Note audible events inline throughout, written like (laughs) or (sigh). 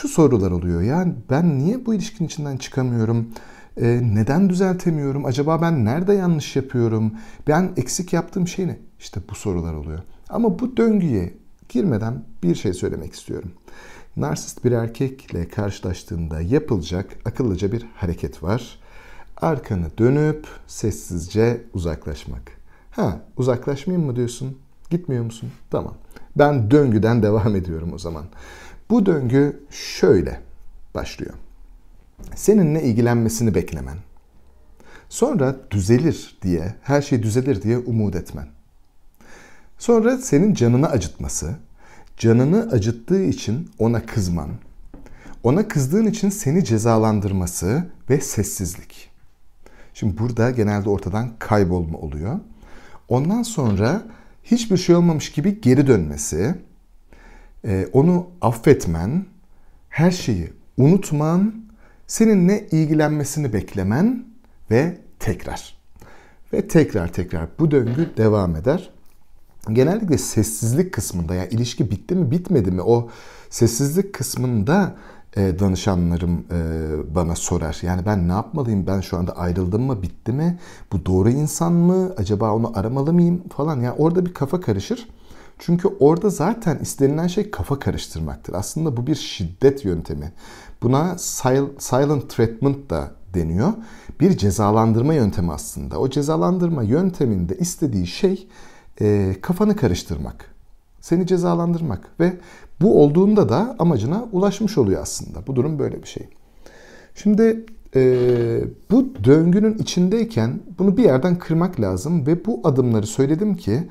şu sorular oluyor. Yani ben niye bu ilişkinin içinden çıkamıyorum? Ee, neden düzeltemiyorum? Acaba ben nerede yanlış yapıyorum? Ben eksik yaptığım şey ne? İşte bu sorular oluyor. Ama bu döngüye girmeden bir şey söylemek istiyorum. Narsist bir erkekle karşılaştığında yapılacak akıllıca bir hareket var. Arkanı dönüp sessizce uzaklaşmak. Ha uzaklaşmayayım mı diyorsun? Gitmiyor musun? Tamam. Ben döngüden (laughs) devam ediyorum o zaman. Bu döngü şöyle başlıyor. Seninle ilgilenmesini beklemen. Sonra düzelir diye, her şey düzelir diye umut etmen. Sonra senin canını acıtması, canını acıttığı için ona kızman, ona kızdığın için seni cezalandırması ve sessizlik. Şimdi burada genelde ortadan kaybolma oluyor. Ondan sonra hiçbir şey olmamış gibi geri dönmesi, e, onu affetmen, her şeyi unutman, seninle ilgilenmesini beklemen ve tekrar. Ve tekrar tekrar bu döngü devam eder. Genellikle sessizlik kısmında ya ilişki bitti mi bitmedi mi o sessizlik kısmında e, danışanlarım e, bana sorar. Yani ben ne yapmalıyım? Ben şu anda ayrıldım mı? Bitti mi? Bu doğru insan mı? Acaba onu aramalı mıyım? Falan. Yani orada bir kafa karışır. Çünkü orada zaten istenilen şey kafa karıştırmaktır. Aslında bu bir şiddet yöntemi. Buna silent treatment da deniyor. Bir cezalandırma yöntemi aslında. O cezalandırma yönteminde istediği şey e, kafanı karıştırmak. Seni cezalandırmak ve bu olduğunda da amacına ulaşmış oluyor aslında. Bu durum böyle bir şey. Şimdi e, bu döngünün içindeyken bunu bir yerden kırmak lazım ve bu adımları söyledim ki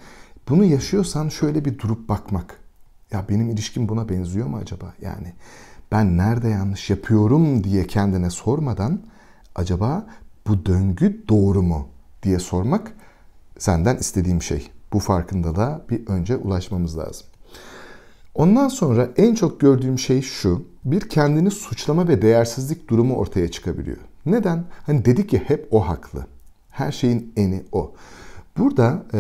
bunu yaşıyorsan şöyle bir durup bakmak. Ya benim ilişkim buna benziyor mu acaba? Yani ben nerede yanlış yapıyorum diye kendine sormadan acaba bu döngü doğru mu diye sormak senden istediğim şey. Bu farkındalığa bir önce ulaşmamız lazım. Ondan sonra en çok gördüğüm şey şu. Bir kendini suçlama ve değersizlik durumu ortaya çıkabiliyor. Neden? Hani dedik ya hep o haklı. Her şeyin eni o. Burada e,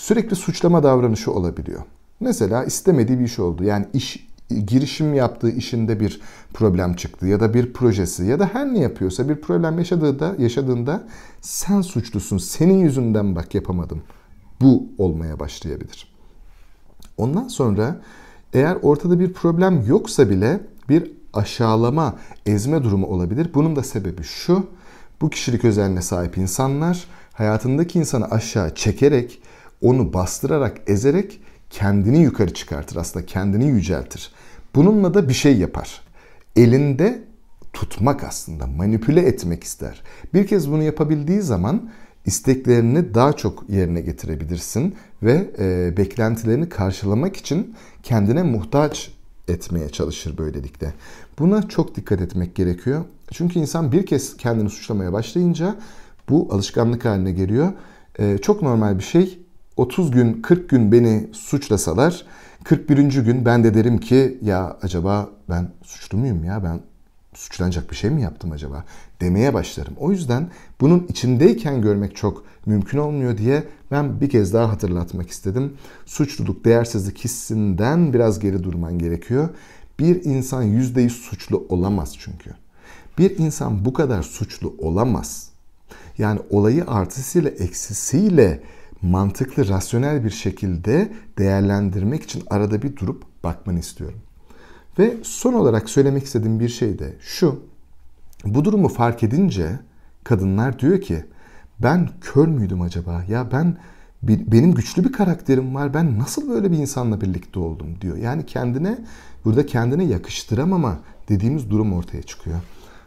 sürekli suçlama davranışı olabiliyor. Mesela istemediği bir iş oldu. Yani iş girişim yaptığı işinde bir problem çıktı ya da bir projesi ya da her ne yapıyorsa bir problem yaşadığında yaşadığında sen suçlusun. Senin yüzünden bak yapamadım. Bu olmaya başlayabilir. Ondan sonra eğer ortada bir problem yoksa bile bir aşağılama, ezme durumu olabilir. Bunun da sebebi şu. Bu kişilik özelliğine sahip insanlar hayatındaki insanı aşağı çekerek, onu bastırarak, ezerek kendini yukarı çıkartır. Aslında kendini yüceltir. Bununla da bir şey yapar. Elinde tutmak aslında, manipüle etmek ister. Bir kez bunu yapabildiği zaman isteklerini daha çok yerine getirebilirsin ve e, beklentilerini karşılamak için kendine muhtaç etmeye çalışır böylelikle. Buna çok dikkat etmek gerekiyor. Çünkü insan bir kez kendini suçlamaya başlayınca bu alışkanlık haline geliyor. E, çok normal bir şey. 30 gün, 40 gün beni suçlasalar 41. gün ben de derim ki ya acaba ben suçlu muyum ya ben suçlanacak bir şey mi yaptım acaba demeye başlarım. O yüzden bunun içindeyken görmek çok mümkün olmuyor diye ben bir kez daha hatırlatmak istedim. Suçluluk, değersizlik hissinden biraz geri durman gerekiyor. Bir insan yüzde yüz suçlu olamaz çünkü. Bir insan bu kadar suçlu olamaz. Yani olayı artısıyla eksisiyle mantıklı, rasyonel bir şekilde değerlendirmek için arada bir durup bakmanı istiyorum. Ve son olarak söylemek istediğim bir şey de şu. Bu durumu fark edince kadınlar diyor ki ben kör müydüm acaba? Ya ben benim güçlü bir karakterim var. Ben nasıl böyle bir insanla birlikte oldum diyor. Yani kendine burada kendine yakıştıramama dediğimiz durum ortaya çıkıyor.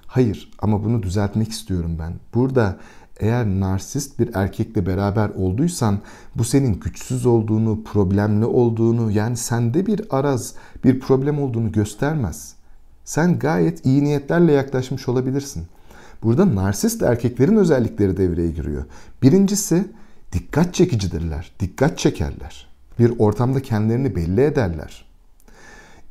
Hayır ama bunu düzeltmek istiyorum ben. Burada eğer narsist bir erkekle beraber olduysan bu senin güçsüz olduğunu, problemli olduğunu yani sende bir araz, bir problem olduğunu göstermez. Sen gayet iyi niyetlerle yaklaşmış olabilirsin. Burada narsist erkeklerin özellikleri devreye giriyor. Birincisi dikkat çekicidirler, dikkat çekerler. Bir ortamda kendilerini belli ederler.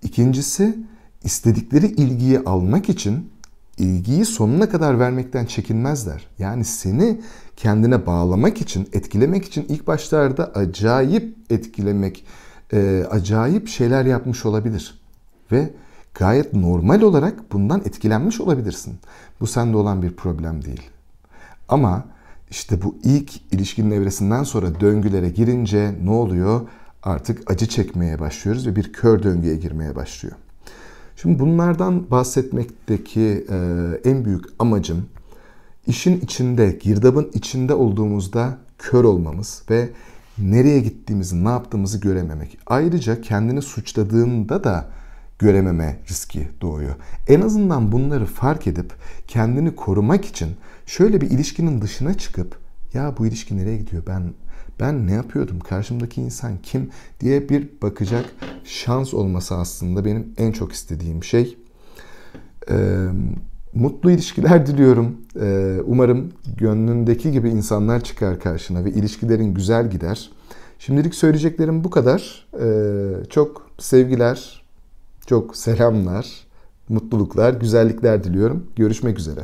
İkincisi istedikleri ilgiyi almak için ilgiyi sonuna kadar vermekten çekinmezler. Yani seni kendine bağlamak için, etkilemek için ilk başlarda acayip etkilemek, e, acayip şeyler yapmış olabilir. Ve gayet normal olarak bundan etkilenmiş olabilirsin. Bu sende olan bir problem değil. Ama işte bu ilk ilişkinin evresinden sonra döngülere girince ne oluyor? Artık acı çekmeye başlıyoruz ve bir kör döngüye girmeye başlıyor. Şimdi bunlardan bahsetmekteki e, en büyük amacım işin içinde, girdabın içinde olduğumuzda kör olmamız ve nereye gittiğimizi, ne yaptığımızı görememek. Ayrıca kendini suçladığında da görememe riski doğuyor. En azından bunları fark edip kendini korumak için şöyle bir ilişkinin dışına çıkıp ya bu ilişki nereye gidiyor? Ben ben ne yapıyordum? Karşımdaki insan kim diye bir bakacak şans olması aslında benim en çok istediğim şey. Ee, mutlu ilişkiler (laughs) diliyorum. Ee, umarım gönlündeki gibi insanlar çıkar karşına ve ilişkilerin güzel gider. Şimdilik söyleyeceklerim bu kadar. Ee, çok sevgiler, çok selamlar, mutluluklar, güzellikler diliyorum. Görüşmek üzere.